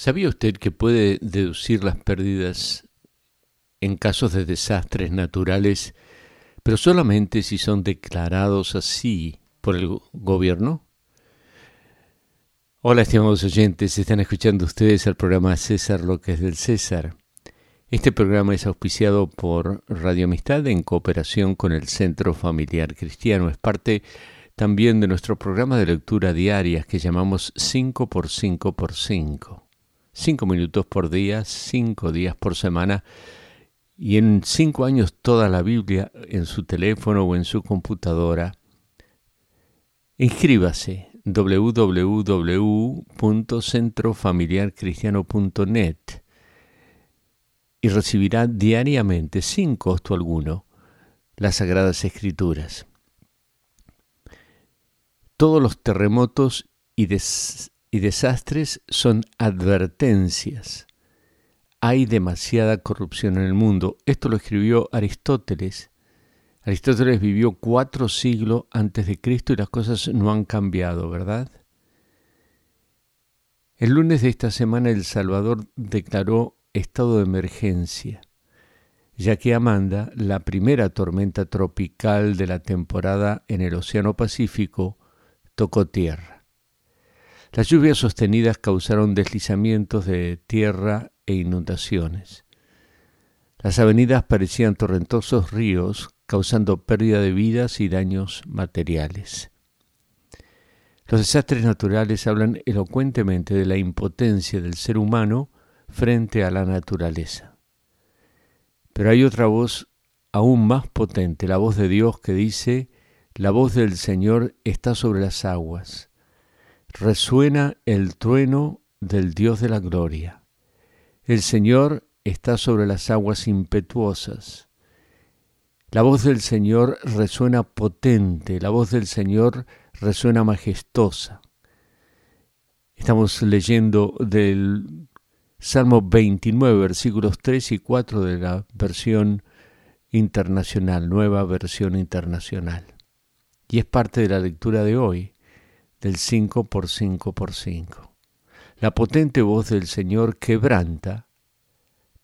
¿Sabía usted que puede deducir las pérdidas en casos de desastres naturales, pero solamente si son declarados así por el gobierno? Hola, estimados oyentes, están escuchando ustedes el programa César lo que es del César. Este programa es auspiciado por Radio Amistad en cooperación con el Centro Familiar Cristiano. Es parte también de nuestro programa de lectura diaria que llamamos 5x5x5. 5 minutos por día, 5 días por semana y en 5 años toda la Biblia en su teléfono o en su computadora. Inscríbase www.centrofamiliarcristiano.net y recibirá diariamente, sin costo alguno, las Sagradas Escrituras. Todos los terremotos y, y desastres son advertencias. Hay demasiada corrupción en el mundo. Esto lo escribió Aristóteles Aristóteles vivió cuatro siglos antes de Cristo y las cosas no han cambiado, ¿verdad? El lunes de esta semana El Salvador declaró estado de emergencia, ya que Amanda, la primera tormenta tropical de la temporada en el Océano Pacífico, tocó tierra. Las lluvias sostenidas causaron deslizamientos de tierra e inundaciones. Las avenidas parecían torrentosos ríos causando pérdida de vidas y daños materiales. Los desastres naturales hablan elocuentemente de la impotencia del ser humano frente a la naturaleza. Pero hay otra voz aún más potente, la voz de Dios que dice, la voz del Señor está sobre las aguas. Resuena el trueno del Dios de la gloria. El Señor está sobre las aguas impetuosas. La voz del Señor resuena potente, la voz del Señor resuena majestuosa. Estamos leyendo del Salmo 29, versículos 3 y 4 de la versión internacional, nueva versión internacional. Y es parte de la lectura de hoy, del 5 por 5 por 5. La potente voz del Señor quebranta,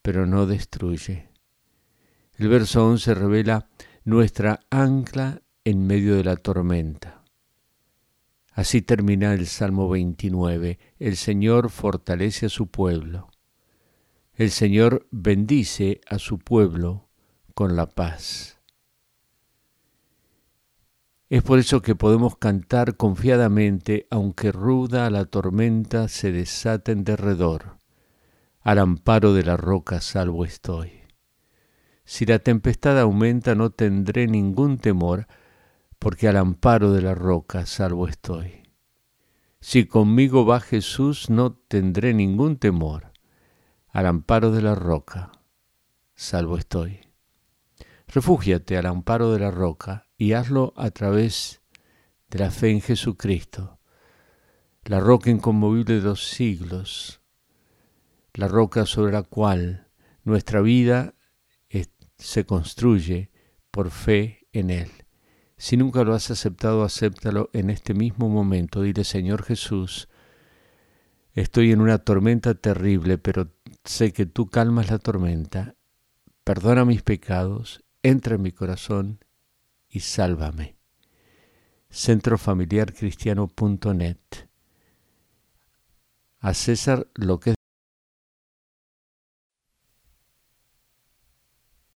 pero no destruye. El verso 11 revela nuestra ancla en medio de la tormenta. Así termina el Salmo 29. El Señor fortalece a su pueblo. El Señor bendice a su pueblo con la paz. Es por eso que podemos cantar confiadamente, aunque ruda la tormenta se desate en derredor. Al amparo de la roca salvo estoy. Si la tempestad aumenta no tendré ningún temor, porque al amparo de la roca salvo estoy. Si conmigo va Jesús no tendré ningún temor, al amparo de la roca salvo estoy. Refúgiate al amparo de la roca y hazlo a través de la fe en Jesucristo, la roca inconmovible de los siglos, la roca sobre la cual nuestra vida se construye por fe en Él. Si nunca lo has aceptado, acéptalo en este mismo momento. Dile, Señor Jesús, estoy en una tormenta terrible, pero sé que tú calmas la tormenta. Perdona mis pecados, entra en mi corazón y sálvame. Centrofamiliarcristiano.net A César lo que